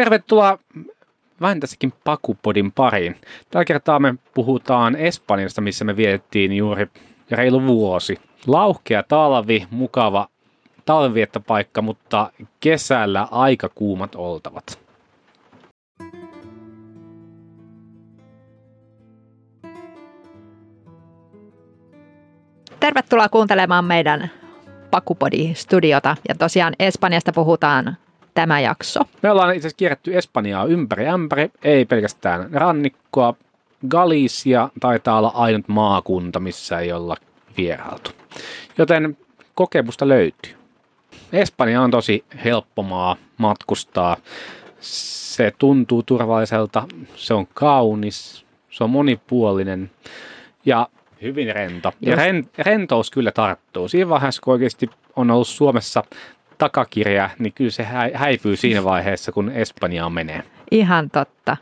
Tervetuloa vähintäänkin Pakupodin pariin. Tällä kertaa me puhutaan Espanjasta, missä me vietettiin juuri reilu vuosi. Lauhkea talvi, mukava talviviettopaikka, mutta kesällä aika kuumat oltavat. Tervetuloa kuuntelemaan meidän Pakupodi-studiota. Ja tosiaan Espanjasta puhutaan tämä jakso. Me ollaan itse asiassa kierretty Espanjaa ympäri ämpäri, ei pelkästään rannikkoa. Galicia taitaa olla ainut maakunta, missä ei olla vierailtu. Joten kokemusta löytyy. Espanja on tosi helppo maa matkustaa. Se tuntuu turvalliselta, se on kaunis, se on monipuolinen ja hyvin rento. Ja ren, rentous kyllä tarttuu. Siinä vaiheessa, kun oikeasti on ollut Suomessa takakirja, niin kyllä se häipyy siinä vaiheessa, kun Espanjaan menee. Ihan totta.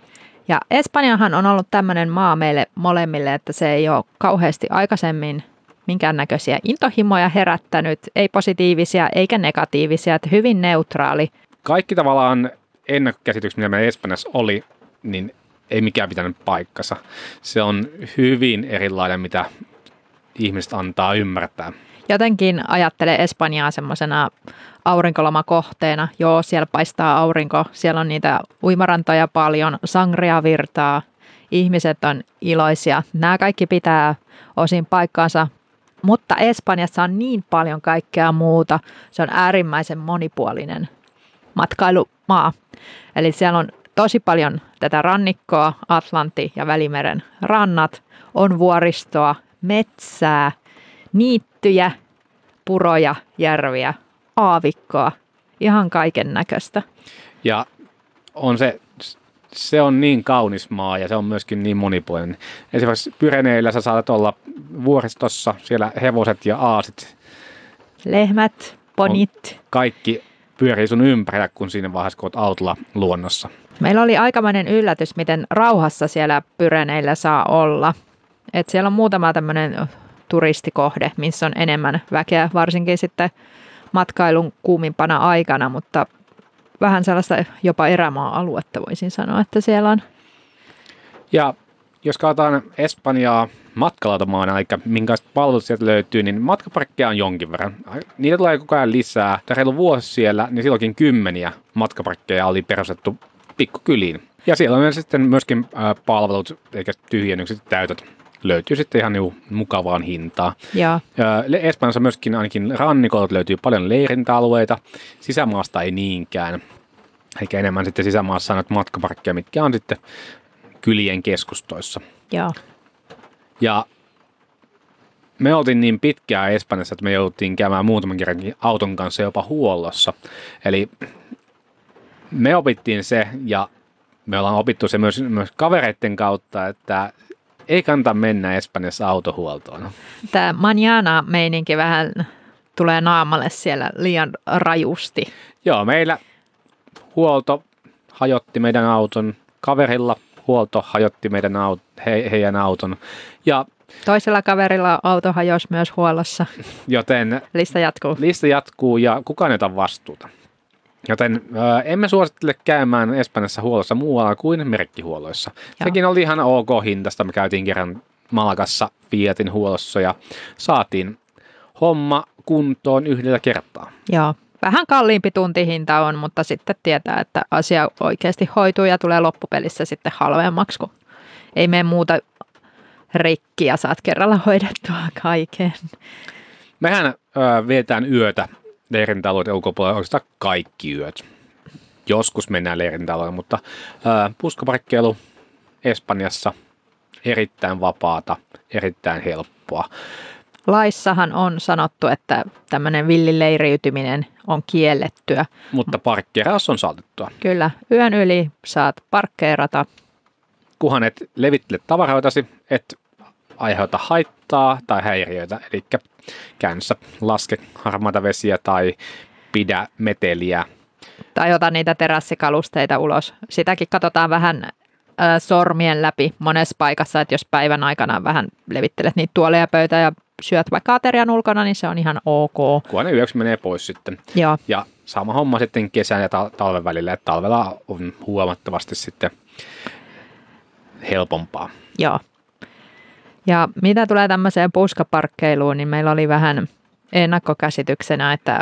Ja Espanjahan on ollut tämmöinen maa meille molemmille, että se ei ole kauheasti aikaisemmin minkäännäköisiä intohimoja herättänyt, ei positiivisia eikä negatiivisia, että hyvin neutraali. Kaikki tavallaan ennakkokäsitykset, mitä meillä Espanjassa oli, niin ei mikään pitänyt paikkansa. Se on hyvin erilainen, mitä ihmiset antaa ymmärtää. Jotenkin ajattele Espanjaa semmoisena aurinkolomakohteena. Joo, siellä paistaa aurinko, siellä on niitä uimarantoja paljon, sangria virtaa, ihmiset on iloisia. Nämä kaikki pitää osin paikkaansa, mutta Espanjassa on niin paljon kaikkea muuta. Se on äärimmäisen monipuolinen matkailumaa. Eli siellä on tosi paljon tätä rannikkoa, Atlantti ja Välimeren rannat, on vuoristoa, metsää, niittyjä, puroja, järviä, aavikkoa, ihan kaiken näköistä. Ja on se, se on niin kaunis maa ja se on myöskin niin monipuolinen. Esimerkiksi Pyreneillä sä saatat olla vuoristossa, siellä hevoset ja aasit. Lehmät, ponit. Kaikki pyörii sun ympärillä, kun siinä vaiheessa, kun oot autolla luonnossa. Meillä oli aikamoinen yllätys, miten rauhassa siellä Pyreneillä saa olla. Et siellä on muutama tämmöinen turistikohde, missä on enemmän väkeä, varsinkin sitten matkailun kuumimpana aikana, mutta vähän sellaista jopa erämaa-aluetta voisin sanoa, että siellä on. Ja jos katsotaan Espanjaa matkalautomaana, eli minkälaiset palvelut sieltä löytyy, niin matkaparkkeja on jonkin verran. Niitä tulee koko ajan lisää. Tämä reilu vuosi siellä, niin silloinkin kymmeniä matkaparkkeja oli perustettu pikkukyliin. Ja siellä on sitten myöskin palvelut, eikä tyhjennykset täytöt löytyy sitten ihan niin mukavaan hintaan. Ja. Espanjassa myöskin ainakin rannikolta löytyy paljon leirintäalueita, sisämaasta ei niinkään. Eikä enemmän sitten sisämaassa näitä matkaparkkeja, mitkä on sitten kylien keskustoissa. Ja. Ja me oltiin niin pitkään Espanjassa, että me jouduttiin käymään muutaman kerran auton kanssa jopa huollossa. Eli me opittiin se ja me ollaan opittu se myös, myös kavereiden kautta, että ei kannata mennä Espanjassa autohuoltoon. Tämä manjana-meininki vähän tulee naamalle siellä liian rajusti. Joo, meillä huolto hajotti meidän auton, kaverilla huolto hajotti meidän aut, he, heidän auton. Ja Toisella kaverilla auto hajosi myös huollossa. Joten lista jatkuu. Lista jatkuu ja kukaan ei ota vastuuta. Joten ää, emme suosittele käymään Espanjassa huollossa muualla kuin merkkihuolloissa. Joo. Sekin oli ihan ok hintasta. Me käytiin kerran Malakassa Fiatin huollossa ja saatiin homma kuntoon yhdellä kertaa. Joo, vähän kalliimpi tuntihinta on, mutta sitten tietää, että asia oikeasti hoituu ja tulee loppupelissä sitten halvemmaksi, kun ei mene muuta rikkiä, saat kerralla hoidettua kaiken. Mehän ö, vietään yötä leirintäalueiden ulkopuolella oikeastaan kaikki yöt. Joskus mennään leirintäalueelle, mutta ö, puskaparkkeilu Espanjassa erittäin vapaata, erittäin helppoa. Laissahan on sanottu, että tämmöinen villileiriytyminen on kiellettyä. Mutta parkkeeraus on saatettua. Kyllä, yön yli saat parkkeerata. Kuhan et levittele tavaroitasi, et aiheuta haittaa tai häiriöitä, eli käynnissä laske harmaita vesiä tai pidä meteliä. Tai ota niitä terassikalusteita ulos. Sitäkin katsotaan vähän sormien läpi monessa paikassa, että jos päivän aikana vähän levittelet niitä tuoleja pöytä ja syöt vaikka aterian ulkona, niin se on ihan ok. Kunhan ne yöksi menee pois sitten. Joo. Ja sama homma sitten kesän ja talven välillä, että talvella on huomattavasti sitten helpompaa. Joo. Ja mitä tulee tämmöiseen puskaparkkeiluun, niin meillä oli vähän ennakkokäsityksenä, että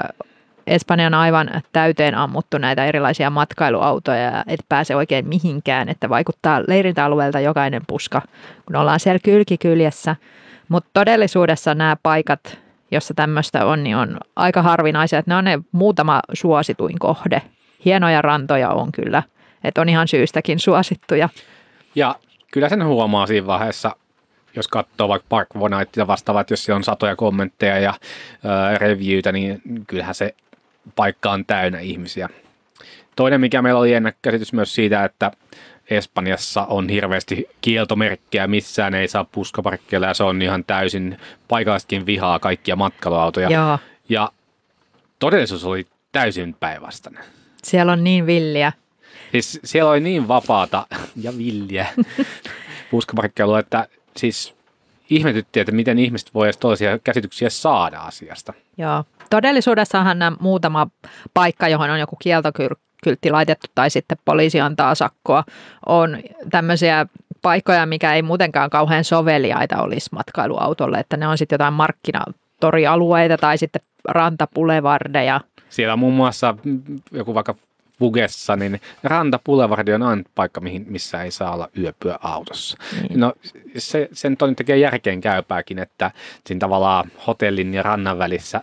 Espanja on aivan täyteen ammuttu näitä erilaisia matkailuautoja, et pääse oikein mihinkään, että vaikuttaa leirintäalueelta jokainen puska, kun ollaan siellä kylkikyljessä. Mutta todellisuudessa nämä paikat, jossa tämmöistä on, niin on aika harvinaisia, että ne on ne muutama suosituin kohde. Hienoja rantoja on kyllä, että on ihan syystäkin suosittuja. Ja kyllä sen huomaa siinä vaiheessa, jos katsoo vaikka Park ja vastaavat, jos siellä on satoja kommentteja ja äh, reviewtä, niin kyllähän se paikka on täynnä ihmisiä. Toinen, mikä meillä oli ennakkäsitys myös siitä, että Espanjassa on hirveästi kieltomerkkejä, missään ei saa puskaparkkeilla ja se on ihan täysin paikallisetkin vihaa kaikkia matkailuautoja. Joo. Ja todellisuus oli täysin päinvastainen. Siellä on niin villiä. Siis siellä oli niin vapaata ja villiä puskaparkkeilua, että siis ihmetytti, että miten ihmiset voivat toisia käsityksiä saada asiasta. Joo. Todellisuudessahan nämä muutama paikka, johon on joku kieltokyltti laitettu tai sitten poliisi antaa sakkoa, on tämmöisiä paikkoja, mikä ei muutenkaan kauhean soveliaita olisi matkailuautolle, että ne on sitten jotain markkinatorialueita tai sitten rantapulevardeja. Siellä on muun muassa joku vaikka Vugessa, niin Ranta Boulevard on aina paikka, mihin, missä ei saa olla yöpyä autossa. Niin. No se, sen toinen tekee järkeen käypääkin, että siinä tavallaan hotellin ja rannan välissä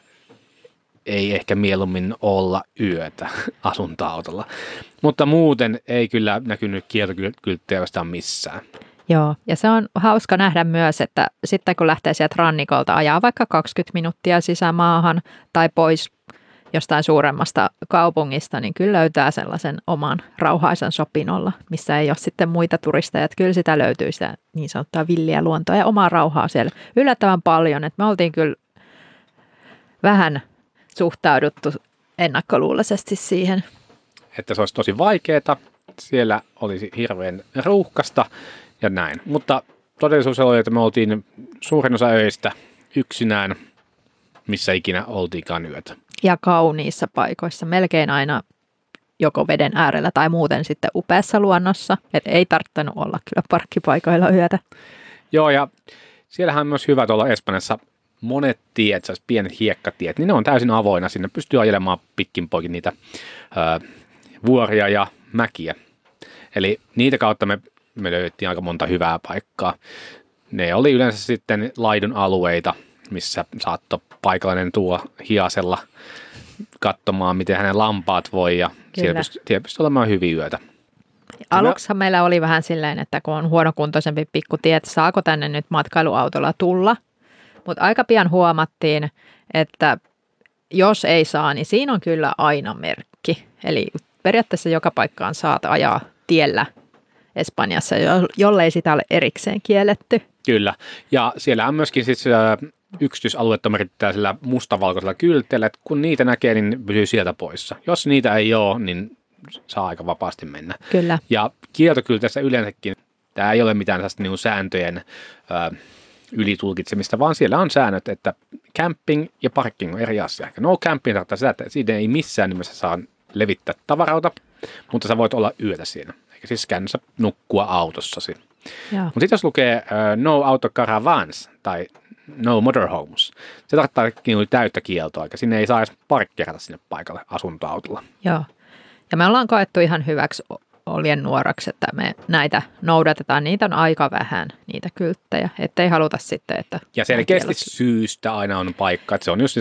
ei ehkä mieluummin olla yötä asuntoautolla. Mutta muuten ei kyllä näkynyt kieltokylttejä missään. Joo, ja se on hauska nähdä myös, että sitten kun lähtee sieltä rannikolta ajaa vaikka 20 minuuttia sisämaahan tai pois jostain suuremmasta kaupungista, niin kyllä löytää sellaisen oman rauhaisen sopinolla, missä ei ole sitten muita turisteja. Että kyllä sitä löytyy sitä niin sanottua villiä luontoa ja omaa rauhaa siellä yllättävän paljon. Että me oltiin kyllä vähän suhtauduttu ennakkoluuloisesti siihen. Että se olisi tosi vaikeaa, siellä olisi hirveän ruuhkasta ja näin. Mutta todellisuus oli, että me oltiin suurin osa öistä yksinään, missä ikinä oltiinkaan yötä ja kauniissa paikoissa, melkein aina joko veden äärellä tai muuten sitten upeassa luonnossa. Et ei tarttanut olla kyllä parkkipaikoilla yötä. Joo, ja siellähän on myös hyvä tuolla Espanjassa monet tiet, siis pienet hiekkatiet, niin ne on täysin avoinna. Sinne pystyy ajelemaan pitkin poikin niitä ö, vuoria ja mäkiä. Eli niitä kautta me, me löydettiin aika monta hyvää paikkaa. Ne oli yleensä sitten laidun alueita, missä saattoi paikallinen tuo hiasella katsomaan, miten hänen lampaat voi ja Kyllä. siellä pystyy, siellä olemaan hyvin yötä. Aluksi meillä oli vähän silleen, että kun on huonokuntoisempi pikkutie, että saako tänne nyt matkailuautolla tulla. Mutta aika pian huomattiin, että jos ei saa, niin siinä on kyllä aina merkki. Eli periaatteessa joka paikkaan saat ajaa tiellä Espanjassa, jollei sitä ole erikseen kielletty. Kyllä, ja siellä on myöskin siis yksityisaluetta merittää sillä mustavalkoisella kylteellä, että kun niitä näkee, niin pysyy sieltä poissa. Jos niitä ei ole, niin saa aika vapaasti mennä. Kyllä. Ja kieltokylteissä yleensäkin tämä ei ole mitään tästä niin sääntöjen ö, ylitulkitsemista, vaan siellä on säännöt, että camping ja parking on eri asia. No camping tarkoittaa sitä, että siinä ei missään nimessä saa levittää tavarauta, mutta sä voit olla yötä siinä. Siis käynnössä nukkua autossasi. Mutta sitten jos lukee uh, no auto caravans tai no motorhomes. Se tarkoittaa niin täyttä kieltoa, eikä sinne ei saa edes parkkeerata sinne paikalle asuntoautolla. Joo. Ja me ollaan koettu ihan hyväksi olien nuoraksi, että me näitä noudatetaan. Niitä on aika vähän, niitä kylttejä, ettei haluta sitten, että... Ja selkeästi syystä aina on paikka, että se on just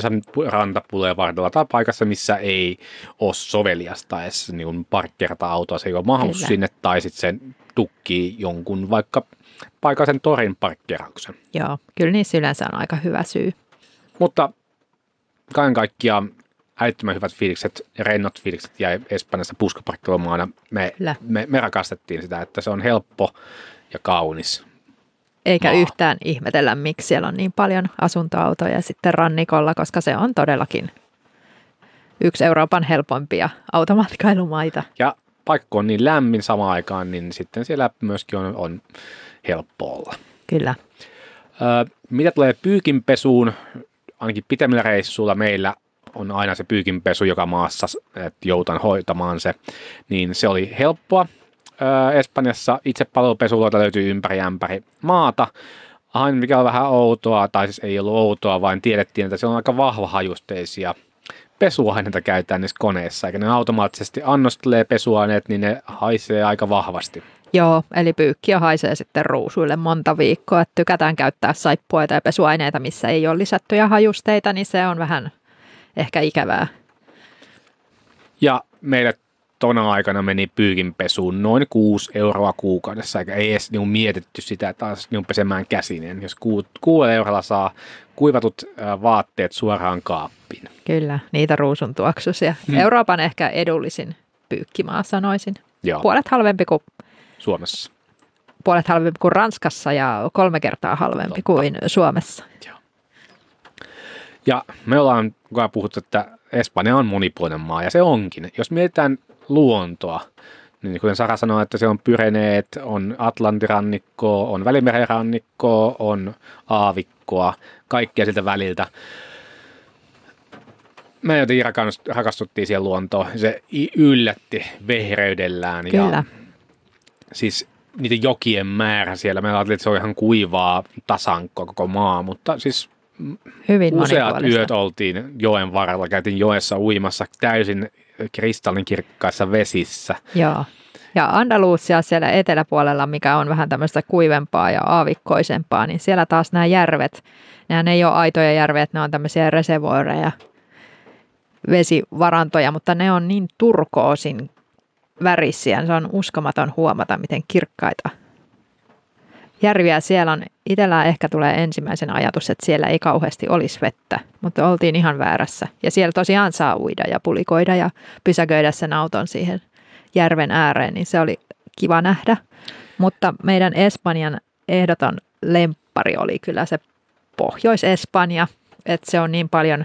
rantapuleen vartalla tai paikassa, missä ei ole soveliasta edes niin parkkeerata autoa, se ei ole mahdollisuus sinne, tai sitten se tukkii jonkun vaikka paikallisen torin parkkeerauksen. Joo, kyllä niissä yleensä on aika hyvä syy. Mutta kaiken kaikkiaan älyttömän hyvät fiilikset ja rennot fiilikset jäi Espanjassa puskaparkkilomaana. Me, me, me rakastettiin sitä, että se on helppo ja kaunis. Eikä maa. yhtään ihmetellä, miksi siellä on niin paljon asuntoautoja sitten rannikolla, koska se on todellakin yksi Euroopan helpompia automatkailumaita. Ja paikka on niin lämmin samaan aikaan, niin sitten siellä myöskin on, on helppo olla. Kyllä. Ö, mitä tulee pyykinpesuun, ainakin pitemmillä reissuilla meillä on aina se pyykinpesu joka maassa, että joutan hoitamaan se, niin se oli helppoa. Espanjassa itsepalvelupesuloita löytyy ympäri ämpäri maata. Aina mikä on vähän outoa, tai siis ei ollut outoa, vaan tiedettiin, että se on aika vahva hajusteisia pesuaineita käytetään niissä koneissa, eikä ne automaattisesti annostelee pesuaineet, niin ne haisee aika vahvasti. Joo, eli pyykkiä haisee sitten ruusuille monta viikkoa. Että tykätään käyttää saippuoita ja pesuaineita, missä ei ole lisättyjä hajusteita, niin se on vähän ehkä ikävää. Ja meille tona aikana meni pyykinpesuun noin 6 euroa kuukaudessa, eikä ei edes niin mietitty sitä taas niin pesemään käsinen, jos 6 eurolla saa kuivatut vaatteet suoraan kaappiin. Kyllä, niitä ruusun tuoksusia. Hmm. Euroopan ehkä edullisin pyykkimaa sanoisin. Joo. Puolet halvempi kuin Suomessa. Puolet halvempi kuin Ranskassa ja kolme kertaa halvempi Totta. kuin Suomessa. Joo. Ja me ollaan puhuttu, että Espanja on monipuolinen maa, ja se onkin. Jos mietitään luontoa, niin kuten Sara sanoi, että se on Pyreneet, on Atlantirannikkoa, on Välimerenrannikkoa, on aavikkoa, kaikkia siltä väliltä. Me jotenkin rakastuttiin siihen luontoon. Se yllätti vehreydellään. Kyllä. Ja siis niiden jokien määrä siellä. Me ajattelin, että se on ihan kuivaa tasankko koko maa, mutta siis Hyvin useat yöt oltiin joen varrella, käytiin joessa uimassa täysin kristallinkirkkaissa vesissä. Joo. Ja Andalusia siellä eteläpuolella, mikä on vähän tämmöistä kuivempaa ja aavikkoisempaa, niin siellä taas nämä järvet, nämä ei ole aitoja järviä, ne on tämmöisiä reservoireja, vesivarantoja, mutta ne on niin turkoosin värisiä. Se on uskomaton huomata, miten kirkkaita järviä siellä on. Itsellään ehkä tulee ensimmäisen ajatus, että siellä ei kauheasti olisi vettä, mutta oltiin ihan väärässä. Ja siellä tosiaan saa uida ja pulikoida ja pysäköidä sen auton siihen järven ääreen, niin se oli kiva nähdä. Mutta meidän Espanjan ehdoton lemppari oli kyllä se Pohjois-Espanja, että se on niin paljon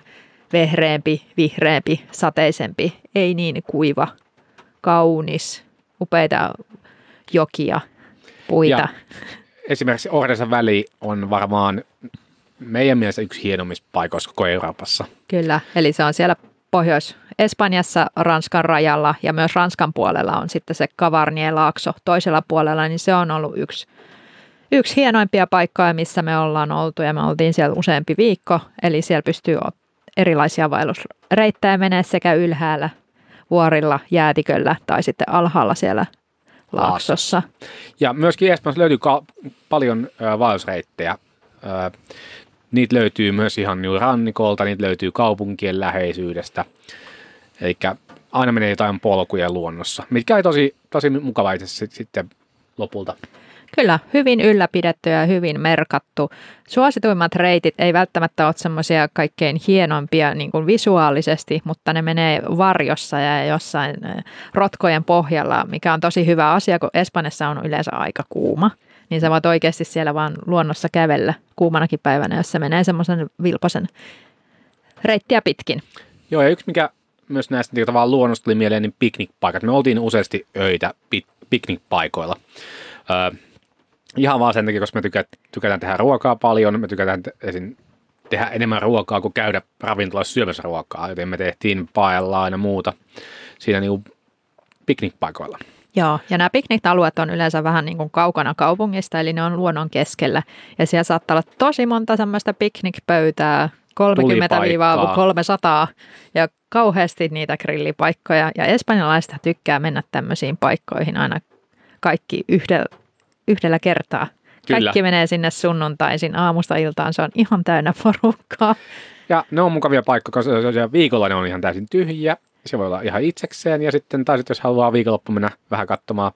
vehreämpi, vihreämpi, sateisempi, ei niin kuiva, kaunis, upeita jokia, puita. Ja esimerkiksi Ordensa väli on varmaan meidän mielestä yksi hienommista paikoista koko Euroopassa. Kyllä, eli se on siellä Pohjois-Espanjassa Ranskan rajalla ja myös Ranskan puolella on sitten se Kavarnie-laakso toisella puolella, niin se on ollut yksi, yksi hienoimpia paikkoja, missä me ollaan oltu ja me oltiin siellä useampi viikko, eli siellä pystyy erilaisia vaellusreittejä menee sekä ylhäällä vuorilla, jäätiköllä tai sitten alhaalla siellä laaksossa. Ja myöskin Espanjassa löytyy ka- paljon äh, vaellusreittejä. Niitä löytyy myös ihan niin rannikolta, niitä löytyy kaupunkien läheisyydestä. Eli aina menee jotain polkuja luonnossa, mitkä ei tosi, tosi mukava itse sitten lopulta. Kyllä, hyvin ylläpidetty ja hyvin merkattu. Suosituimmat reitit ei välttämättä ole semmoisia kaikkein hienompia niin kuin visuaalisesti, mutta ne menee varjossa ja jossain rotkojen pohjalla, mikä on tosi hyvä asia, kun Espanjassa on yleensä aika kuuma. Niin sä voit oikeasti siellä vaan luonnossa kävellä kuumanakin päivänä, jos se menee semmoisen vilposen reittiä pitkin. Joo, ja yksi mikä myös näistä niin tavallaan luonnosta tuli mieleen, niin piknikpaikat. Me oltiin useasti öitä piknikpaikoilla ihan vaan sen takia, koska me tykät, tykätään tehdä ruokaa paljon, me tykätään esim. tehdä enemmän ruokaa kuin käydä ravintolassa syömässä ruokaa, joten me tehtiin paella ja muuta siinä niin piknikpaikoilla. Joo, ja nämä piknikalueet on yleensä vähän niin kuin kaukana kaupungista, eli ne on luonnon keskellä. Ja siellä saattaa olla tosi monta semmoista piknikpöytää, 30-300 ja kauheasti niitä grillipaikkoja. Ja espanjalaiset tykkää mennä tämmöisiin paikkoihin aina kaikki yhdellä yhdellä kertaa. Kyllä. Kaikki menee sinne sunnuntaisin aamusta iltaan, se on ihan täynnä porukkaa. Ja ne on mukavia paikkoja, koska viikolla ne on ihan täysin tyhjiä. Se voi olla ihan itsekseen ja sitten sitten jos haluaa viikonloppu mennä vähän katsomaan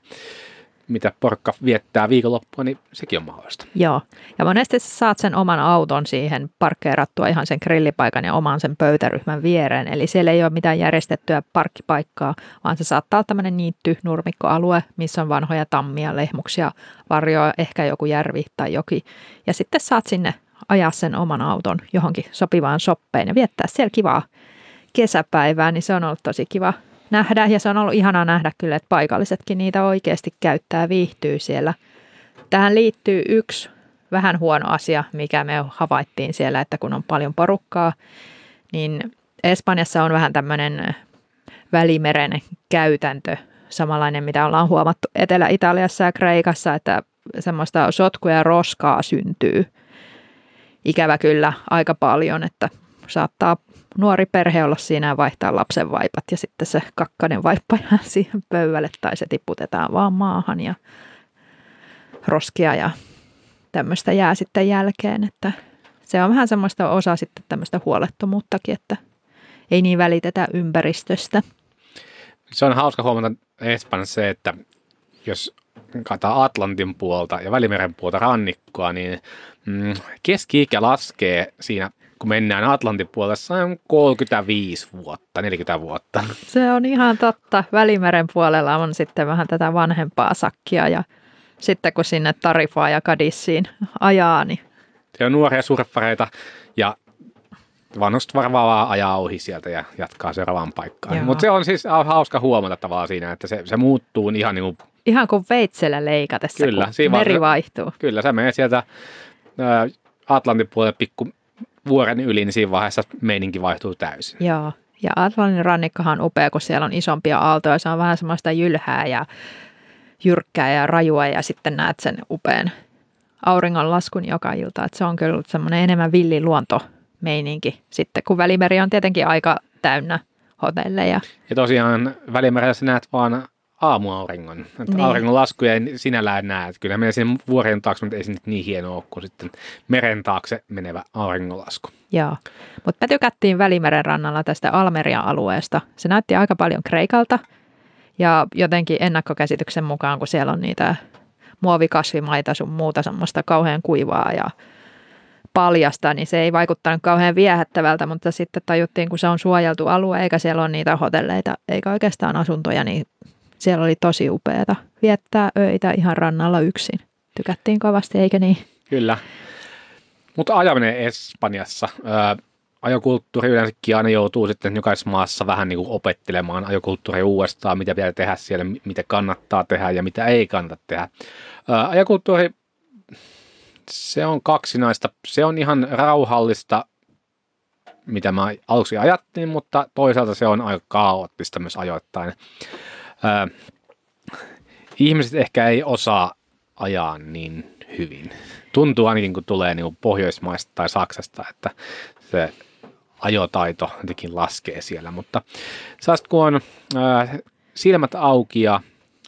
mitä porkka viettää viikonloppua, niin sekin on mahdollista. Joo, ja monesti saat sen oman auton siihen parkkeerattua ihan sen grillipaikan ja oman sen pöytäryhmän viereen. Eli siellä ei ole mitään järjestettyä parkkipaikkaa, vaan se saattaa olla tämmöinen niitty, nurmikkoalue, missä on vanhoja tammia, lehmuksia, varjoa, ehkä joku järvi tai joki. Ja sitten saat sinne ajaa sen oman auton johonkin sopivaan soppeen ja viettää siellä kivaa kesäpäivää, niin se on ollut tosi kiva nähdä ja se on ollut ihanaa nähdä kyllä, että paikallisetkin niitä oikeasti käyttää, viihtyy siellä. Tähän liittyy yksi vähän huono asia, mikä me havaittiin siellä, että kun on paljon porukkaa, niin Espanjassa on vähän tämmöinen välimeren käytäntö, samanlainen mitä ollaan huomattu Etelä-Italiassa ja Kreikassa, että semmoista sotkua ja roskaa syntyy ikävä kyllä aika paljon, että saattaa nuori perhe olla siinä ja vaihtaa lapsen vaipat ja sitten se kakkanen vaippa siihen pöydälle tai se tiputetaan vaan maahan ja roskia ja tämmöistä jää sitten jälkeen, että se on vähän semmoista osa sitten tämmöistä huolettomuuttakin, että ei niin välitetä ympäristöstä. Se on hauska huomata Espanjassa se, että jos katsotaan Atlantin puolta ja Välimeren puolta rannikkoa, niin mm, keski-ikä laskee siinä, kun mennään Atlantin puolessa, on 35 vuotta, 40 vuotta. Se on ihan totta. Välimeren puolella on sitten vähän tätä vanhempaa sakkia ja sitten kun sinne Tarifaa ja Kadissiin ajaa, niin... Se on nuoria surffareita ja vanhusta varvaavaa ajaa ohi sieltä ja jatkaa seuraavaan paikkaan. Mutta se on siis hauska huomata tavallaan siinä, että se, se muuttuu ihan niin kuin... Ihan kuin veitsellä leikatessa, kyllä, kun meri vaihtuu. Kyllä, se menee sieltä Atlantin puolelle pikku vuoren yli, niin siinä vaiheessa meininki vaihtuu täysin. Joo, ja Atlantin rannikkohan on upea, kun siellä on isompia aaltoja, se on vähän semmoista jylhää ja jyrkkää ja rajua ja sitten näet sen upean auringonlaskun joka ilta. Että se on kyllä semmoinen enemmän villi luonto meininki sitten, kun Välimeri on tietenkin aika täynnä hotelleja. Ja tosiaan Välimeressä näet vaan aamuauringon. Että niin. Auringon laskuja ei sinällään näe. Että kyllä meidän sinne vuoren taakse, mutta ei se nyt niin hieno ole kuin sitten meren taakse menevä auringonlasku. Joo, mutta me tykättiin Välimeren rannalla tästä Almeria-alueesta. Se näytti aika paljon Kreikalta ja jotenkin ennakkokäsityksen mukaan, kun siellä on niitä muovikasvimaita sun muuta semmoista kauhean kuivaa ja paljasta, niin se ei vaikuttanut kauhean viehättävältä, mutta sitten tajuttiin, kun se on suojeltu alue, eikä siellä ole niitä hotelleita, eikä oikeastaan asuntoja, niin siellä oli tosi upeata viettää öitä ihan rannalla yksin. Tykättiin kovasti, eikö niin? Kyllä. Mutta ajaminen Espanjassa, ää, ajokulttuuri yleensäkin aina joutuu sitten jokaisessa maassa vähän niin kuin opettelemaan ajokulttuuria uudestaan, mitä pitää tehdä siellä, mitä kannattaa tehdä ja mitä ei kannata tehdä. Ää, ajokulttuuri, se on kaksinaista. Se on ihan rauhallista, mitä mä aluksi ajattelin, mutta toisaalta se on aika kaoottista myös ajoittain ää, ihmiset ehkä ei osaa ajaa niin hyvin. Tuntuu ainakin, kun tulee niin Pohjoismaista tai Saksasta, että se ajotaito jotenkin laskee siellä, mutta saast kun on ää, silmät auki ja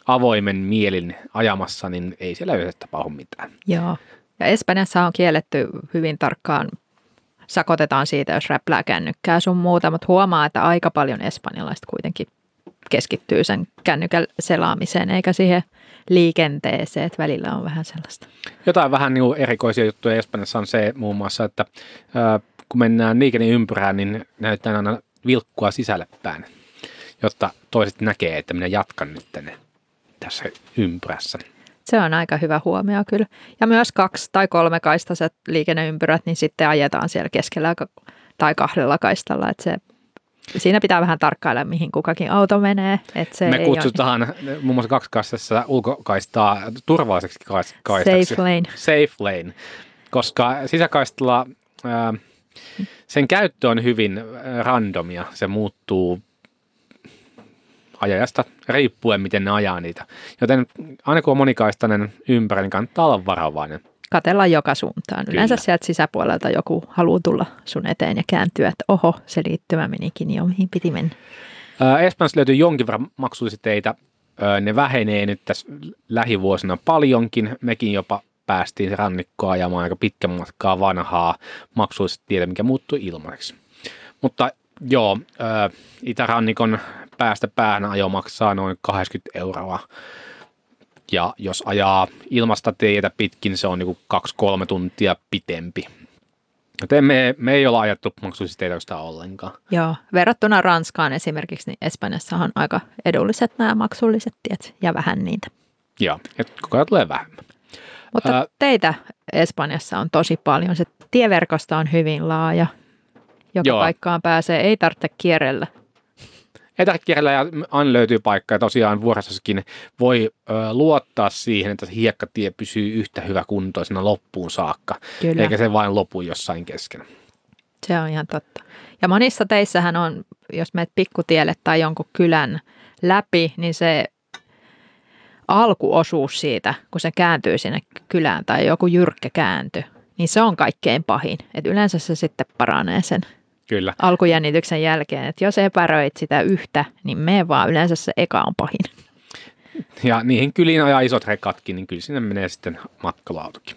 avoimen mielin ajamassa, niin ei siellä yleensä tapahdu mitään. Joo. Ja Espanjassa on kielletty hyvin tarkkaan, sakotetaan siitä, jos räplää kännykkää sun muuta, mutta huomaa, että aika paljon espanjalaiset kuitenkin keskittyy sen kännykän selaamiseen eikä siihen liikenteeseen, että välillä on vähän sellaista. Jotain vähän niin erikoisia juttuja Espanjassa on se muun muassa, että ää, kun mennään liikenneympyrään, niin näytetään aina vilkkua sisälle päin, jotta toiset näkee, että minä jatkan nyt tänne tässä ympyrässä. Se on aika hyvä huomio kyllä. Ja myös kaksi- tai kolmekaistaiset liikenneympyrät, niin sitten ajetaan siellä keskellä tai kahdella kaistalla, että se Siinä pitää vähän tarkkailla, mihin kukakin auto menee. Että se Me kutsutaan ole... muun muassa kaksikaistassa ulkokaistaa turvalliseksi kaistaksi. Safe lane. Safe lane, koska sisäkaistalla ää, sen käyttö on hyvin randomia. Se muuttuu ajajasta riippuen, miten ne ajaa niitä. Joten aina kun on monikaistainen ympäri, niin kannattaa olla varovainen katella joka suuntaan. Kyllä. Yleensä sieltä sisäpuolelta joku haluaa tulla sun eteen ja kääntyä, että oho, se liittymä menikin jo, mihin piti mennä. Espanjassa löytyy jonkin verran maksullisia teitä. Ne vähenee nyt tässä lähivuosina paljonkin. Mekin jopa päästiin rannikkoa ajamaan aika pitkän matkaa vanhaa maksullista tietä, mikä muuttui ilmaiseksi. Mutta joo, itärannikon päästä päähän ajo maksaa noin 80 euroa ja jos ajaa ilmasta teitä pitkin, se on niin kaksi-kolme tuntia pitempi. Joten me, me ei olla ajattu maksullisesti teitä ollenkaan. Joo, verrattuna Ranskaan esimerkiksi, niin Espanjassa on aika edulliset nämä maksulliset tiet ja vähän niitä. Joo, että koko ajan tulee vähemmän. Mutta Ää, teitä Espanjassa on tosi paljon. Se tieverkosto on hyvin laaja. Joka joo. paikkaan pääsee, ei tarvitse kierrellä etäkierrellä ja aina löytyy paikka ja tosiaan vuorossakin voi ö, luottaa siihen, että se hiekkatie pysyy yhtä hyvä kuntoisena loppuun saakka, Kyllä. eikä se vain lopu jossain kesken. Se on ihan totta. Ja monissa teissähän on, jos menet pikkutielle tai jonkun kylän läpi, niin se alkuosuus siitä, kun se kääntyy sinne kylään tai joku jyrkkä käänty, niin se on kaikkein pahin. Et yleensä se sitten paranee sen Kyllä. alkujännityksen jälkeen. Et jos epäröit sitä yhtä, niin me vaan yleensä se eka on pahin. Ja niihin kyliin ajaa isot rekatkin, niin kyllä sinne menee sitten matkalautokin.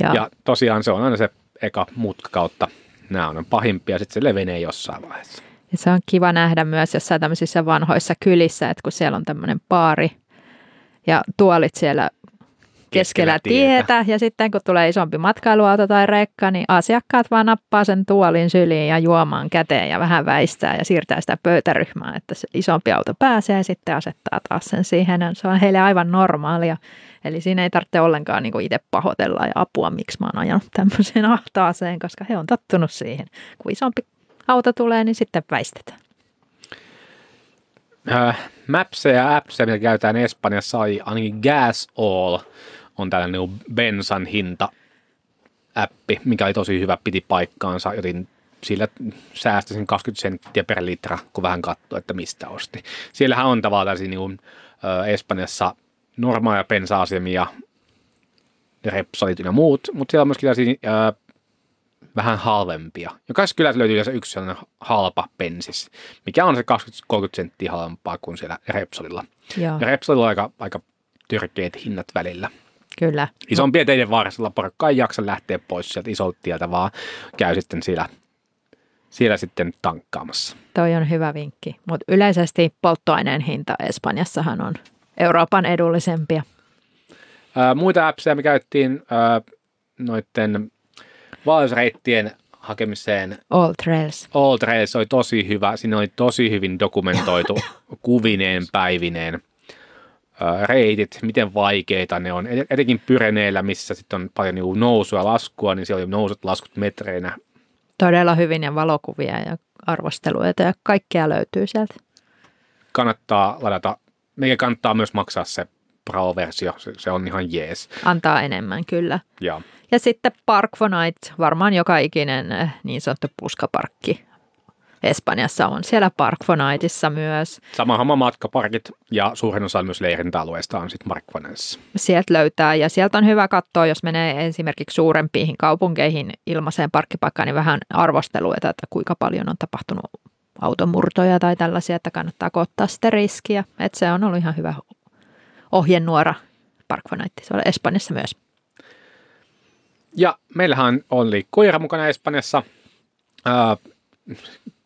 Ja, ja tosiaan se on aina se eka mutka kautta. Nämä on pahimpia, sitten se levenee jossain vaiheessa. Ja se on kiva nähdä myös jossain tämmöisissä vanhoissa kylissä, että kun siellä on tämmöinen paari ja tuolit siellä keskellä tietä. Ja sitten kun tulee isompi matkailuauto tai rekka, niin asiakkaat vaan nappaa sen tuolin syliin ja juomaan käteen ja vähän väistää ja siirtää sitä pöytäryhmää, että se isompi auto pääsee ja sitten asettaa taas sen siihen. Se on heille aivan normaalia. Eli siinä ei tarvitse ollenkaan niin itse pahoitella ja apua, miksi mä oon ajanut tämmöiseen ahtaaseen, koska he on tottunut siihen. Kun isompi auto tulee, niin sitten väistetään. Äh, Mapsia ja appsia, mitä käytetään Espanjassa, oli ainakin Gas All on tällainen niin bensan hinta appi, mikä oli tosi hyvä, piti paikkaansa, joten sillä säästäsin 20 senttiä per litra, kun vähän katsoi, että mistä osti. Siellähän on tavallaan tällaisia niin kuin, äh, Espanjassa normaaleja bensa-asemia, Repsolit ja muut, mutta siellä on myöskin tällaisia äh, vähän halvempia. Jokaisessa kylässä löytyy yleensä yksi sellainen halpa pensis, mikä on se 20-30 senttiä halvempaa kuin siellä Repsolilla. Joo. Ja Repsolilla on aika, aika tyrkeät hinnat välillä. Kyllä. Isompien teiden varsilla porukka ei jaksa lähteä pois sieltä isolta tieltä, vaan käy sitten siellä, siellä sitten tankkaamassa. Toi on hyvä vinkki, mutta yleisesti polttoaineen hinta Espanjassahan on Euroopan edullisempia. Ää, muita appseja me käyttiin ää, noiden vaellusreittien hakemiseen. All Trails. All Trails oli tosi hyvä. Siinä oli tosi hyvin dokumentoitu kuvineen, päivineen reitit, miten vaikeita ne on. Etenkin Pyreneillä, missä sitten on paljon niin nousua ja laskua, niin siellä oli nousut laskut metreinä. Todella hyvin ja valokuvia ja arvosteluita ja kaikkea löytyy sieltä. Kannattaa ladata. Meidän kannattaa myös maksaa se Pro-versio, se, se on ihan jees. Antaa enemmän, kyllä. Ja, ja sitten Park for Night, varmaan joka ikinen eh, niin sanottu puskaparkki Espanjassa on siellä Park for Nightissa myös. Sama homma matkaparkit ja suurin osa myös leirintäalueista on sitten Park. Sieltä löytää ja sieltä on hyvä katsoa, jos menee esimerkiksi suurempiin kaupunkeihin ilmaiseen parkkipaikkaan, niin vähän arvosteluita, että kuinka paljon on tapahtunut automurtoja tai tällaisia, että kannattaa ottaa sitä riskiä. Että se on ollut ihan hyvä ohjenuora Park on Espanjassa myös. Ja meillähän oli koira mukana Espanjassa. Äh,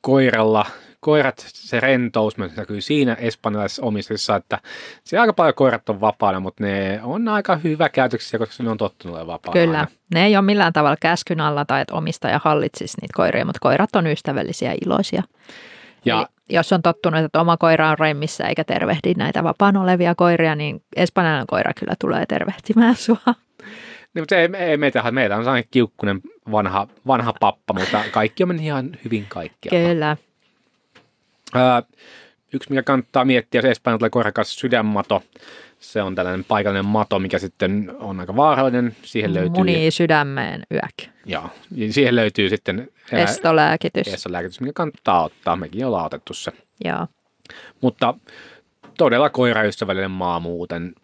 koiralla, koirat, se rentous myös näkyy siinä espanjalaisessa omistusissa, että se aika paljon koirat on vapaana, mutta ne on aika hyvä käytöksiä, koska ne on tottunut olemaan vapaana. Kyllä, aina. ne ei ole millään tavalla käskyn alla tai että omistaja hallitsisi niitä koiria, mutta koirat on ystävällisiä ja iloisia. Ja, Eli jos on tottunut, että oma koira on remmissä eikä tervehdi näitä vapaan olevia koiria, niin espanjalainen koira kyllä tulee tervehtimään sua. Niin, mutta ei, ei meitä, meitä on sellainen kiukkunen vanha, vanha pappa, mutta kaikki on mennyt ihan hyvin kaikkia. Kyllä. Öö, yksi, mikä kannattaa miettiä, se Espanjalla koirakas sydänmato. Se on tällainen paikallinen mato, mikä sitten on aika vaarallinen. Siihen löytyy... Muni sydämeen yök. Joo, siihen löytyy sitten... Estolääkitys. Estolääkitys, mikä kannattaa ottaa. Mekin ollaan otettu se. Joo. Mutta todella koiraystävällinen maa muuten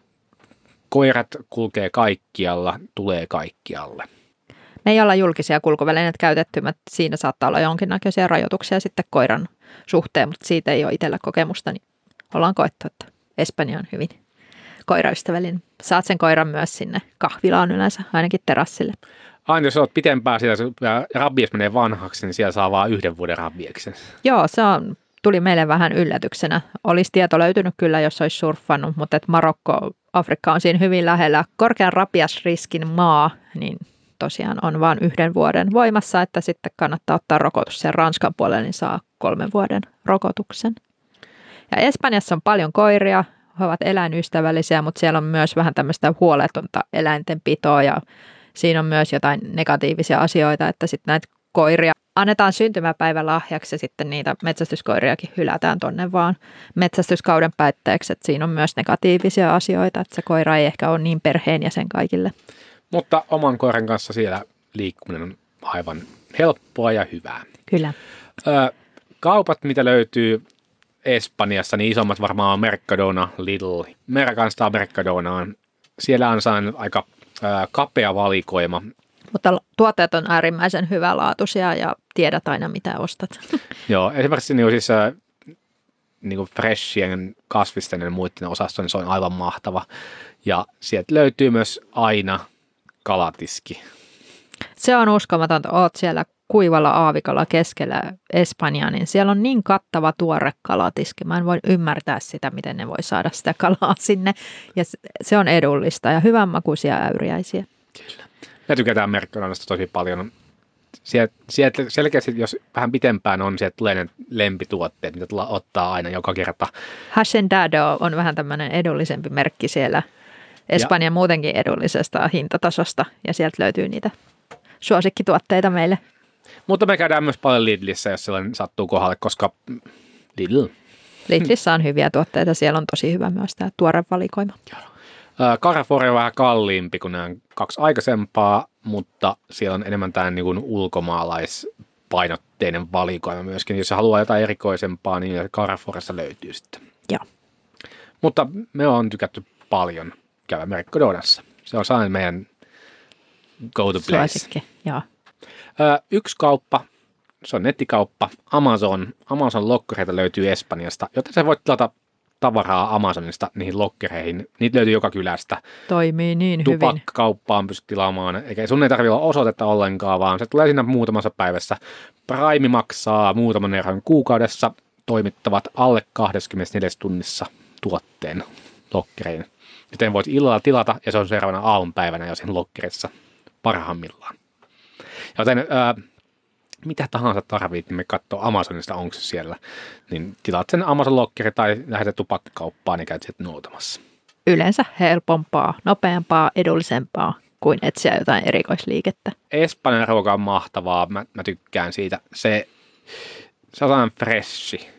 koirat kulkee kaikkialla, tulee kaikkialle. Me ei olla julkisia kulkuvälineitä käytetty, mutta siinä saattaa olla jonkinnäköisiä rajoituksia sitten koiran suhteen, mutta siitä ei ole itsellä kokemusta, niin ollaan koettu, että Espanja on hyvin koiraystävällinen. Saat sen koiran myös sinne kahvilaan yleensä, ainakin terassille. Aina jos olet pitempään siellä, rabies menee vanhaksi, niin siellä saa vain yhden vuoden rabieksen. Joo, se on, tuli meille vähän yllätyksenä. Olisi tieto löytynyt kyllä, jos olisi surffannut, mutta että Marokko Afrikka on siinä hyvin lähellä korkean rapiasriskin maa, niin tosiaan on vain yhden vuoden voimassa, että sitten kannattaa ottaa rokotus sen Ranskan puolelle, niin saa kolmen vuoden rokotuksen. Ja Espanjassa on paljon koiria, he ovat eläinystävällisiä, mutta siellä on myös vähän tämmöistä huoletonta eläintenpitoa ja siinä on myös jotain negatiivisia asioita, että sitten näitä koiria annetaan syntymäpäivä lahjaksi ja sitten niitä metsästyskoiriakin hylätään tonne vaan metsästyskauden päätteeksi. Että siinä on myös negatiivisia asioita, että se koira ei ehkä ole niin perheenjäsen kaikille. Mutta oman koiran kanssa siellä liikkuminen on aivan helppoa ja hyvää. Kyllä. Ö, kaupat, mitä löytyy Espanjassa, niin isommat varmaan on Mercadona, Lidl. Mercanstar Mercadona on. Siellä on saanut aika kapea valikoima. Mutta tuotteet on äärimmäisen hyvälaatuisia ja tiedät aina mitä ostat. Joo, esimerkiksi niin siis, ö, niin kuin freshien, kasvisten ja muiden osasto, niin se on aivan mahtava. Ja sieltä löytyy myös aina kalatiski. Se on uskomatonta. Oot siellä kuivalla aavikalla keskellä Espanjaa, niin siellä on niin kattava tuore kalatiski. Mä en voi ymmärtää sitä, miten ne voi saada sitä kalaa sinne. Ja se on edullista ja hyvänmakuisia äyriäisiä. Kyllä. Me tykätään Merkkonannasta tosi paljon. Sieltä, sieltä selkeästi, jos vähän pitempään on, sieltä tulee ne lempituotteet, mitä tulla ottaa aina joka kerta. Hacendado on vähän tämmöinen edullisempi merkki siellä Espanjan muutenkin edullisesta hintatasosta ja sieltä löytyy niitä suosikkituotteita meille. Mutta me käydään myös paljon Lidlissä, jos sellainen sattuu kohdalle, koska Lidl. Lidlissä on hyviä tuotteita, siellä on tosi hyvä myös tämä tuore valikoima. Carrefour on vähän kalliimpi kuin nämä kaksi aikaisempaa, mutta siellä on enemmän tämä niin ulkomaalaispainotteinen valikoima myöskin. Jos haluaa jotain erikoisempaa, niin Carrefourissa löytyy sitten. Joo. Mutta me on tykätty paljon käydä Mercadonassa. Se on sellainen meidän go to place. Suosikki, joo. Yksi kauppa, se on nettikauppa, Amazon. Amazon lokkereita löytyy Espanjasta, joten sä voit tilata tavaraa Amazonista niihin lokkereihin. Niitä löytyy joka kylästä. Toimii niin hyvin. Tupakkauppaan pystyt tilaamaan. Eikä sun ei tarvitse olla osoitetta ollenkaan, vaan se tulee siinä muutamassa päivässä. Prime maksaa muutaman euron kuukaudessa. Toimittavat alle 24 tunnissa tuotteen lokkereihin. Joten voit illalla tilata ja se on seuraavana aamupäivänä jo sen lokkerissa parhaimmillaan. Joten ää, mitä tahansa tarvit, niin me katsoo Amazonista, onko se siellä. Niin tilaat sen Amazon Lockeri tai lähdet tupakkakauppaan niin käyt sieltä noutamassa. Yleensä helpompaa, nopeampaa, edullisempaa kuin etsiä jotain erikoisliikettä. Espanjan ruoka on mahtavaa, mä, mä tykkään siitä. Se, se on freshi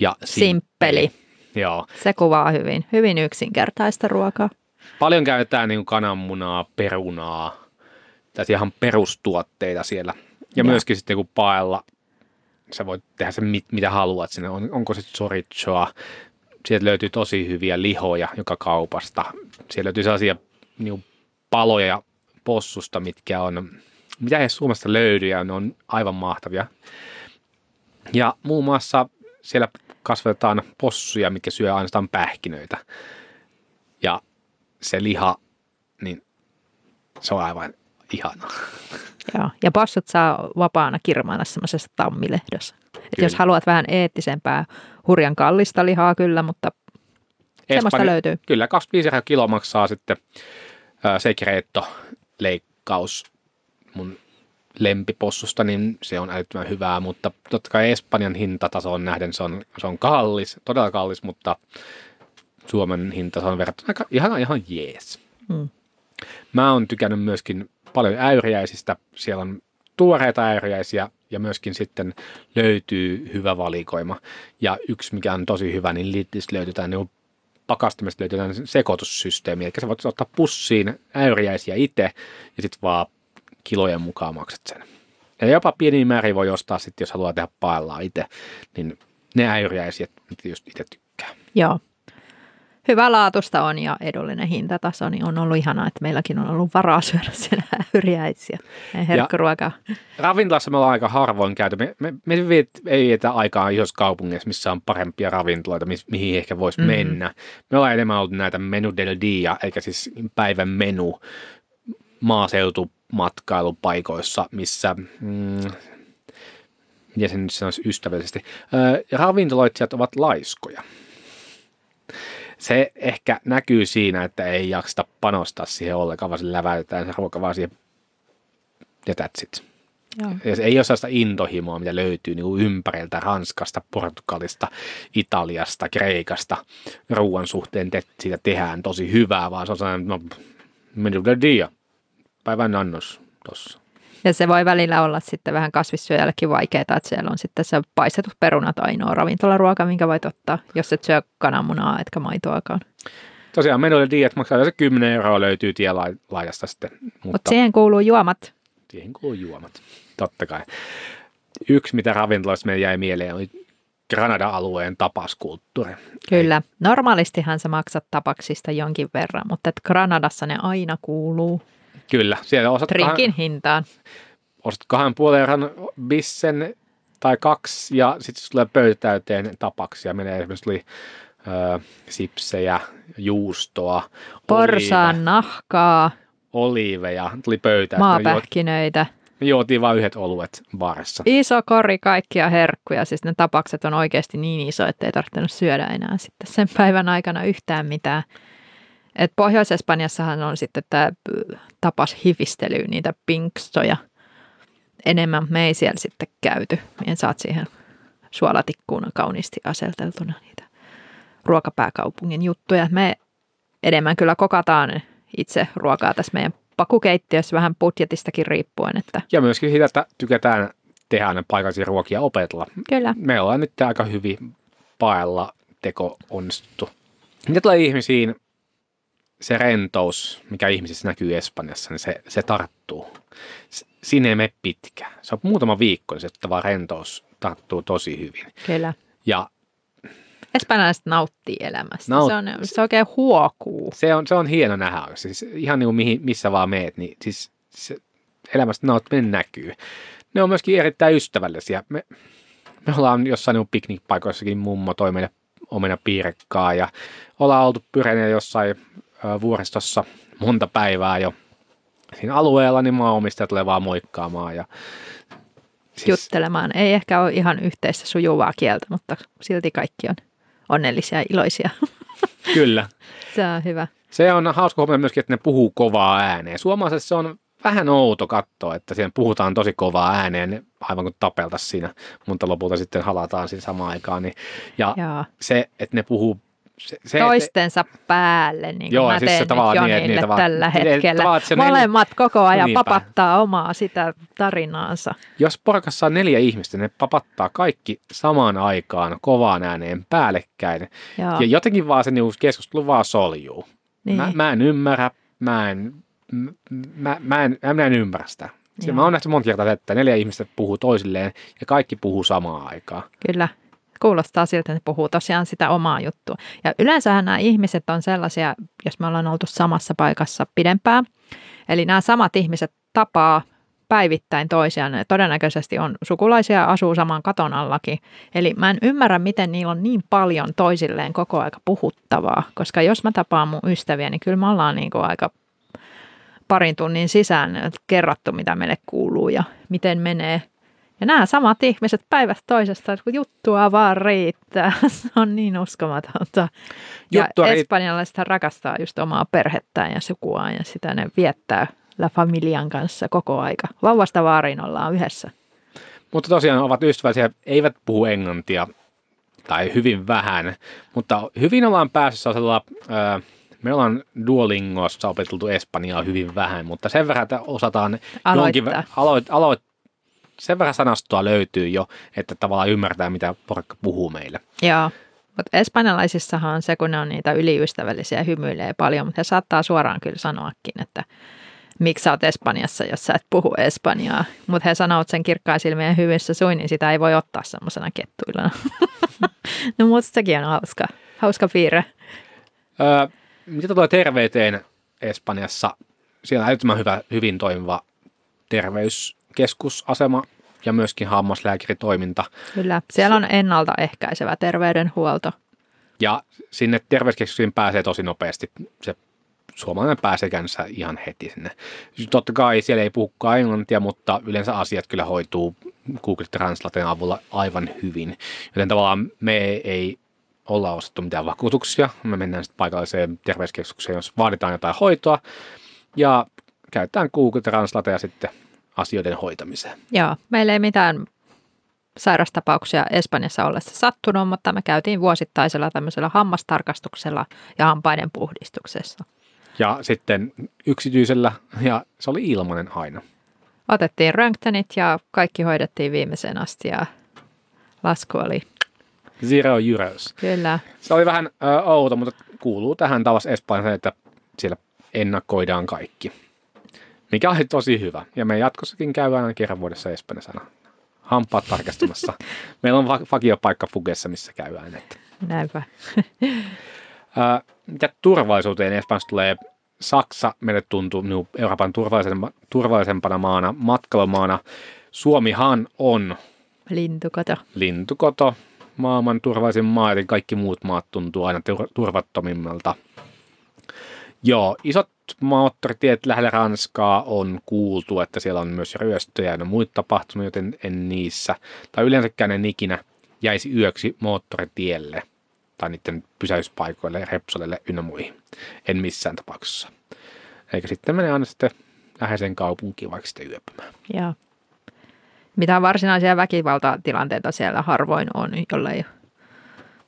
ja simppeli. simppeli. Joo. Se kuvaa hyvin, hyvin yksinkertaista ruokaa. Paljon käytetään niin kananmunaa, perunaa, tällaisia ihan perustuotteita siellä. Ja, ja. myöskin sitten kun paella, sä voit tehdä sen mit, mitä haluat sinne. On, onko se chorizoa, sieltä löytyy tosi hyviä lihoja joka kaupasta. Siellä löytyy sellaisia niin paloja possusta, mitkä on, mitä ei Suomesta löydy ja ne on aivan mahtavia. Ja muun muassa siellä kasvatetaan possuja, mitkä syö ainoastaan pähkinöitä. Ja se liha, niin se on aivan ihanaa. Joo, ja passut saa vapaana kirmailla semmoisessa tammilehdossa. Et jos haluat vähän eettisempää, hurjan kallista lihaa kyllä, mutta Espanja, semmoista löytyy. Kyllä, 25 kilo maksaa sitten äh, Secreto-leikkaus mun lempipossusta, niin se on älyttömän hyvää, mutta totta kai Espanjan hintatasoon nähden se on, se on kallis, todella kallis, mutta Suomen hinta on verrattuna aika, ihan, ihan jees. Hmm. Mä oon tykännyt myöskin paljon äyriäisistä. Siellä on tuoreita äyriäisiä ja myöskin sitten löytyy hyvä valikoima. Ja yksi, mikä on tosi hyvä, niin Lidlistä löytyy niin pakastimesta löytyy sekoitussysteemi. Eli sä voit ottaa pussiin äyriäisiä itse ja sitten vaan kilojen mukaan maksat sen. Ja jopa pieni määrä voi ostaa sitten, jos haluaa tehdä paellaa itse, niin ne äyriäisiä, mitä just itse tykkää. Joo, hyvä laatusta on ja edullinen hintataso, niin on ollut ihanaa, että meilläkin on ollut varaa syödä siellä äyriäisiä ja herkkuruokaa. Ravintolassa me ollaan aika harvoin käyty. Me, me, me viet, ei vietä aikaa isossa kaupungeissa, missä on parempia ravintoloita, mi, mihin ehkä voisi mm-hmm. mennä. Me ollaan enemmän ollut näitä menu del dia, eikä siis päivän menu maaseutumatkailupaikoissa, missä mm, miten sen nyt sanoisi ystävällisesti, ravintoloitsijat ovat laiskoja se ehkä näkyy siinä, että ei jaksa panostaa siihen ollenkaan, vaan se läväytetään se ruoka vaan siihen ja that's it. Joo. Ja se ei ole sellaista intohimoa, mitä löytyy niin kuin ympäriltä Ranskasta, Portugalista, Italiasta, Kreikasta ruoan suhteen, että siitä tehdään tosi hyvää, vaan se on sellainen, no, menu dia, päivän annos tuossa. Ja se voi välillä olla sitten vähän kasvissyöjällekin vaikeaa, että siellä on sitten se paistetut perunat ainoa ravintolaruoka, minkä voit ottaa, jos et syö kananmunaa etkä maitoakaan. Tosiaan menuille diet maksaa se 10 euroa löytyy tielaidasta sitten. Mutta Mut siihen kuuluu juomat. Siihen kuuluu juomat, totta kai. Yksi, mitä ravintoloissa meidän jäi mieleen, oli Granada-alueen tapaskulttuuri. Kyllä. Normaalistihan sä maksat tapaksista jonkin verran, mutta et Granadassa ne aina kuuluu Kyllä, siellä osat drinkin hintaan. ostat kahden puolen euron bissen tai kaksi ja sitten tulee pöytä täyteen tapaksia. Menee esimerkiksi tuli ö, sipsejä, juustoa, Porsaan nahkaa, oliiveja, tuli juot, maapähkinöitä, me juotiin vain yhdet oluet baarissa. iso kori kaikkia herkkuja. Siis ne tapakset on oikeasti niin iso, että ei tarvinnut syödä enää sitten sen päivän aikana yhtään mitään. Et Pohjois-Espanjassahan on sitten tämä tapas hifistely, niitä pinkstoja enemmän. Me ei siellä sitten käyty. Mien saat siihen suolatikkuuna kauniisti aselteltuna niitä ruokapääkaupungin juttuja. Me enemmän kyllä kokataan itse ruokaa tässä meidän pakukeittiössä vähän budjetistakin riippuen, että Ja myöskin siitä, että tykätään tehdä ne paikallisia ruokia opetella. kyllä, Me ollaan nyt aika hyvin paella teko onnistuttu. Mitä tulee ihmisiin, se rentous, mikä ihmisissä näkyy Espanjassa, niin se, se tarttuu. Siinä ei mene pitkä. Se on muutama viikko, niin se vaan rentous tarttuu tosi hyvin. kyllä. Ja Espanjalaiset nauttii elämästä. Naut- Se, on, se oikein huokuu. se on, se on hieno nähdä. Siis ihan niin kuin mihin, missä vaan meet, niin siis se elämästä nauttiminen näkyy. Ne on myöskin erittäin ystävällisiä. Me, me ollaan jossain niin piknikpaikoissakin mummo toi meille omena piirekkaa ja ollaan oltu Pyreneillä jossain vuoristossa monta päivää jo siinä alueella, niin maanomistajat tulee vaan moikkaamaan. Ja, siis, juttelemaan. Ei ehkä ole ihan yhteistä sujuvaa kieltä, mutta silti kaikki on onnellisia ja iloisia. Kyllä. Se on hyvä. Se on hauska huomioida myöskin, että ne puhuu kovaa ääneen. Suomalaisessa se on vähän outo katsoa, että siinä puhutaan tosi kovaa ääneen, aivan kuin tapeltaisiin siinä, mutta lopulta sitten halataan siinä samaan aikaan. Niin, ja Joo. se, että ne puhuu... Se, se, Toistensa päälle, niin Joo, mä siis se teen nyt tavallaan niin, vaan- tällä niin, hetkellä. se neljä- Molemmat koko ajan Niinpä. papattaa omaa sitä tarinaansa. Jos porukassa on neljä ihmistä, ne papattaa kaikki samaan aikaan kovaan ääneen päällekkäin. Joo, Ja jotenkin vaan se niinku keskustelu vaan soljuu. niin. Mä, mä en ymmärrä, mä en, m- mä, mä en, mä en ymmärrä sitä. Se, Joo. mä oon nähty monta kertaa, että neljä ihmistä puhuu toisilleen ja kaikki puhuu samaan aikaan. Kyllä. Kuulostaa siltä, että ne puhuu tosiaan sitä omaa juttua. Ja yleensähän nämä ihmiset on sellaisia, jos me ollaan oltu samassa paikassa pidempään. Eli nämä samat ihmiset tapaa päivittäin toisiaan. Ne todennäköisesti on sukulaisia asuu saman katon allakin. Eli mä en ymmärrä, miten niillä on niin paljon toisilleen koko aika puhuttavaa. Koska jos mä tapaan mun ystäviä, niin kyllä me ollaan niin kuin aika parin tunnin sisään kerrottu, mitä meille kuuluu ja miten menee. Ja nämä samat ihmiset päivästä toisesta, kun juttua vaan riittää. Se on niin uskomatonta. Ja Juttua riitt- espanjalaiset rakastaa just omaa perhettään ja sukuaan ja sitä ne viettää La Familian kanssa koko aika. Vauvasta vaariin ollaan yhdessä. Mutta tosiaan ovat ystävällisiä, eivät puhu englantia tai hyvin vähän, mutta hyvin ollaan päässyt sellaisella, ää, me ollaan Duolingossa opeteltu Espanjaa hyvin vähän, mutta sen verran, että osataan jonkin Aloittaa. ver- aloit, aloit, sen verran sanastoa löytyy jo, että tavallaan ymmärtää, mitä porukka puhuu meille. Joo. Mutta espanjalaisissahan on se, kun ne on niitä yliystävällisiä hymyilee paljon, mutta he saattaa suoraan kyllä sanoakin, että miksi sä oot Espanjassa, jos sä et puhu espanjaa. Mutta he sanovat sen kirkkaisilmien hyvissä suin, niin sitä ei voi ottaa semmoisena kettuilana. no mutta sekin on hauska, hauska piirre. Öö, mitä tulee terveyteen Espanjassa, siellä on älyttömän hyvä, hyvin toimiva terveyskeskusasema ja myöskin hammaslääkäritoiminta. Kyllä, siellä on ennaltaehkäisevä terveydenhuolto. Ja sinne terveyskeskuksiin pääsee tosi nopeasti. Se suomalainen pääsee käynnissä ihan heti sinne. Totta kai siellä ei puhukaan englantia, mutta yleensä asiat kyllä hoituu Google Translaten avulla aivan hyvin. Joten tavallaan me ei olla ostettu mitään vakuutuksia. Me mennään sitten paikalliseen terveyskeskukseen, jos vaaditaan jotain hoitoa. Ja käytetään Google Translatea sitten asioiden hoitamiseen. Joo, meillä ei mitään sairastapauksia Espanjassa ollessa sattunut, mutta me käytiin vuosittaisella tämmöisellä hammastarkastuksella ja hampaiden puhdistuksessa. Ja sitten yksityisellä, ja se oli ilmainen aina. Otettiin röntgenit ja kaikki hoidettiin viimeiseen asti ja lasku oli Zero euros. kyllä. Se oli vähän ö, outo, mutta kuuluu tähän taas Espanjaan, että siellä ennakoidaan kaikki. Mikä oli tosi hyvä. Ja me jatkossakin käydään aina kerran vuodessa Espanjassa hampaat tarkastamassa. Meillä on va- vakiopaikka Fugessa, missä käydään. Että. Näinpä. Mitä turvallisuuteen Espanjassa tulee, Saksa meille tuntuu niin Euroopan turvallisempana maana, matkailumaana. Suomihan on Lintukoto. lintukoto, maailman turvallisin maa, eli kaikki muut maat tuntuu aina turvattomimmalta. Joo, isot moottoritiet lähellä Ranskaa on kuultu, että siellä on myös ryöstöjä ja muita tapahtunut, joten en niissä, tai yleensäkään en ikinä jäisi yöksi moottoritielle tai niiden pysäyspaikoille, repsoleille ynnä muihin. En missään tapauksessa. Eikä sitten mene aina sitten läheiseen kaupunkiin vaikka sitten yöpymään. Joo. Mitä varsinaisia väkivaltatilanteita siellä harvoin on, jollei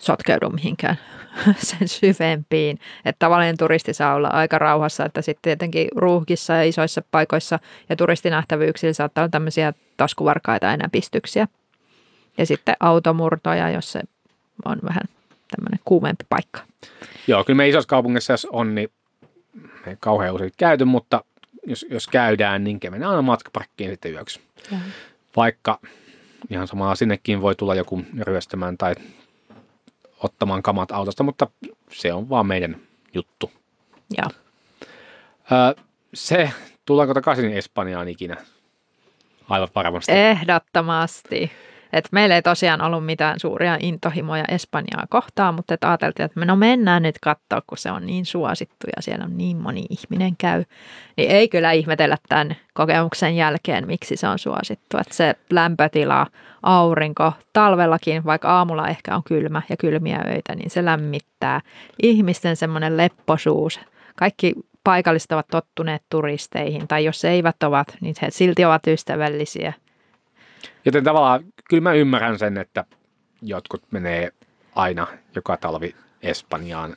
sotkeudu mihinkään sen syvempiin. Että tavallinen turisti saa olla aika rauhassa, että sitten tietenkin ruuhkissa ja isoissa paikoissa ja turistinähtävyyksillä saattaa olla tämmöisiä taskuvarkaita ja näpistyksiä. Ja sitten automurtoja, jos se on vähän tämmöinen kuumempi paikka. Joo, kyllä me isossa kaupungissa, jos on, niin ei kauhean usein käyty, mutta jos, jos käydään, niin mennään aina matkaparkkiin sitten yöksi. Ja. Vaikka ihan samaa sinnekin voi tulla joku ryöstämään tai ottamaan kamat autosta, mutta se on vaan meidän juttu. Ja. Öö, se, tullaanko takaisin Espanjaan ikinä? Aivan varmasti. Ehdottomasti. Et meillä ei tosiaan ollut mitään suuria intohimoja Espanjaa kohtaan, mutta et ajateltiin, että no mennään nyt katsoa, kun se on niin suosittu ja siellä on niin moni ihminen käy. Niin ei kyllä ihmetellä tämän kokemuksen jälkeen, miksi se on suosittu. Että se lämpötila, aurinko, talvellakin, vaikka aamulla ehkä on kylmä ja kylmiä öitä, niin se lämmittää. Ihmisten semmoinen lepposuus, kaikki paikalliset ovat tottuneet turisteihin, tai jos eivät ovat, niin he silti ovat ystävällisiä. Joten tavallaan kyllä mä ymmärrän sen, että jotkut menee aina joka talvi Espanjaan.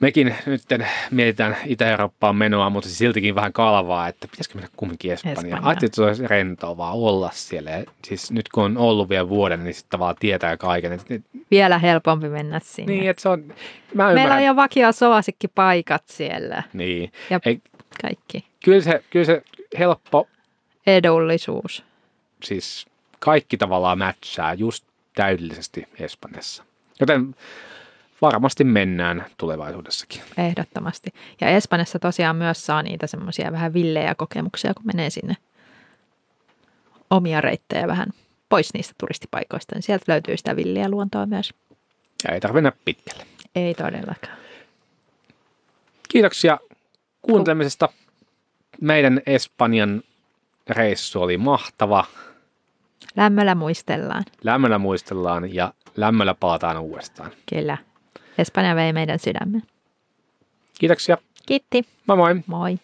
Mekin nyt mietitään Itä-Eurooppaan menoa, mutta siltikin vähän kalvaa, että pitäisikö mennä kumminkin Espanjaan. Espanja. Ajattelin, että se olisi rentoa vaan olla siellä. Ja siis nyt kun on ollut vielä vuoden, niin sitten vaan tietää kaiken. Että, vielä helpompi mennä sinne. Niin, että se on, mä Meillä on jo vakio paikat siellä. Niin. Ja Ei, kaikki. Kyllä se, kyllä se helppo. Edullisuus. Siis kaikki tavallaan mätsää just täydellisesti Espanjassa. Joten varmasti mennään tulevaisuudessakin. Ehdottomasti. Ja Espanjassa tosiaan myös saa niitä semmoisia vähän villejä kokemuksia, kun menee sinne omia reittejä vähän pois niistä turistipaikoista, niin sieltä löytyy sitä villiä luontoa myös. Ja ei tarvitse mennä pitkälle. Ei todellakaan. Kiitoksia kuuntelemisesta. Meidän Espanjan reissu oli mahtava. Lämmöllä muistellaan. Lämmöllä muistellaan ja lämmöllä palataan uudestaan. Kyllä. Espanja vei meidän sydämen. Kiitoksia. Kiitti. Moi moi. Moi.